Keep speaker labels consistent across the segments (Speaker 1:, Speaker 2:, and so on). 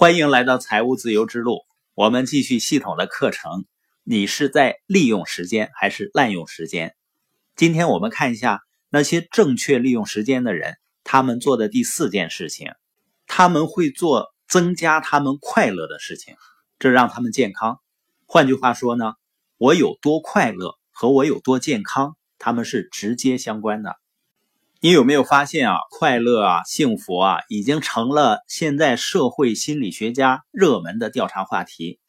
Speaker 1: 欢迎来到财务自由之路，我们继续系统的课程。你是在利用时间还是滥用时间？今天我们看一下那些正确利用时间的人，他们做的第四件事情，他们会做增加他们快乐的事情，这让他们健康。换句话说呢，我有多快乐和我有多健康，他们是直接相关的。你有没有发现啊，快乐啊，幸福啊，已经成了现在社会心理学家热门的调查话题？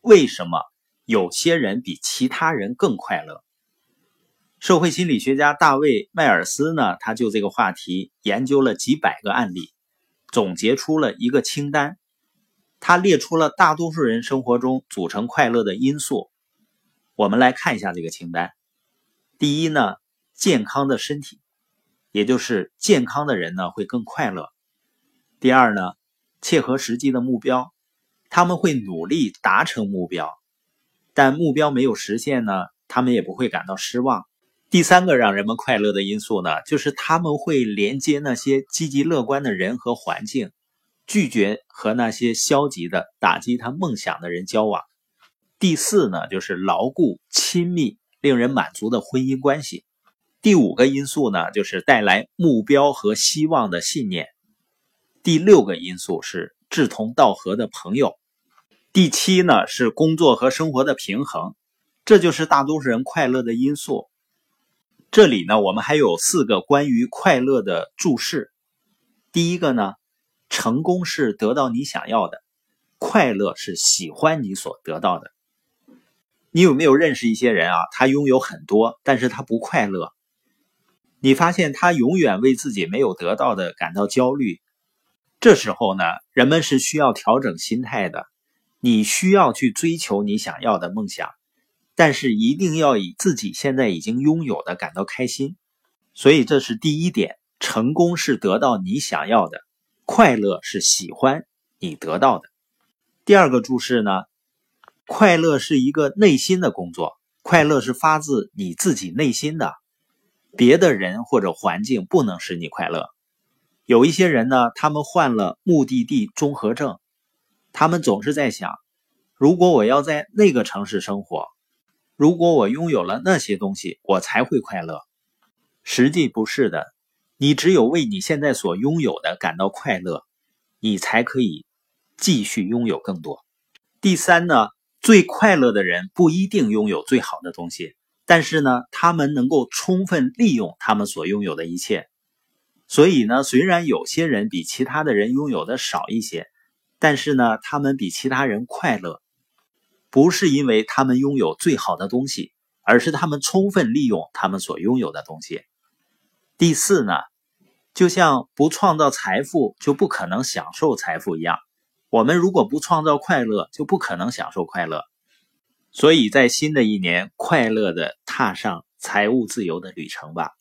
Speaker 1: 为什么有些人比其他人更快乐？社会心理学家大卫迈尔斯呢，他就这个话题研究了几百个案例，总结出了一个清单。他列出了大多数人生活中组成快乐的因素。我们来看一下这个清单。第一呢，健康的身体。也就是健康的人呢会更快乐。第二呢，切合实际的目标，他们会努力达成目标，但目标没有实现呢，他们也不会感到失望。第三个让人们快乐的因素呢，就是他们会连接那些积极乐观的人和环境，拒绝和那些消极的打击他梦想的人交往。第四呢，就是牢固、亲密、令人满足的婚姻关系。第五个因素呢，就是带来目标和希望的信念。第六个因素是志同道合的朋友。第七呢是工作和生活的平衡，这就是大多数人快乐的因素。这里呢，我们还有四个关于快乐的注释。第一个呢，成功是得到你想要的，快乐是喜欢你所得到的。你有没有认识一些人啊？他拥有很多，但是他不快乐。你发现他永远为自己没有得到的感到焦虑，这时候呢，人们是需要调整心态的。你需要去追求你想要的梦想，但是一定要以自己现在已经拥有的感到开心。所以这是第一点：成功是得到你想要的，快乐是喜欢你得到的。第二个注释呢，快乐是一个内心的工作，快乐是发自你自己内心的。别的人或者环境不能使你快乐。有一些人呢，他们患了目的地综合症，他们总是在想：如果我要在那个城市生活，如果我拥有了那些东西，我才会快乐。实际不是的，你只有为你现在所拥有的感到快乐，你才可以继续拥有更多。第三呢，最快乐的人不一定拥有最好的东西。但是呢，他们能够充分利用他们所拥有的一切，所以呢，虽然有些人比其他的人拥有的少一些，但是呢，他们比其他人快乐，不是因为他们拥有最好的东西，而是他们充分利用他们所拥有的东西。第四呢，就像不创造财富就不可能享受财富一样，我们如果不创造快乐，就不可能享受快乐。所以在新的一年，快乐的踏上财务自由的旅程吧。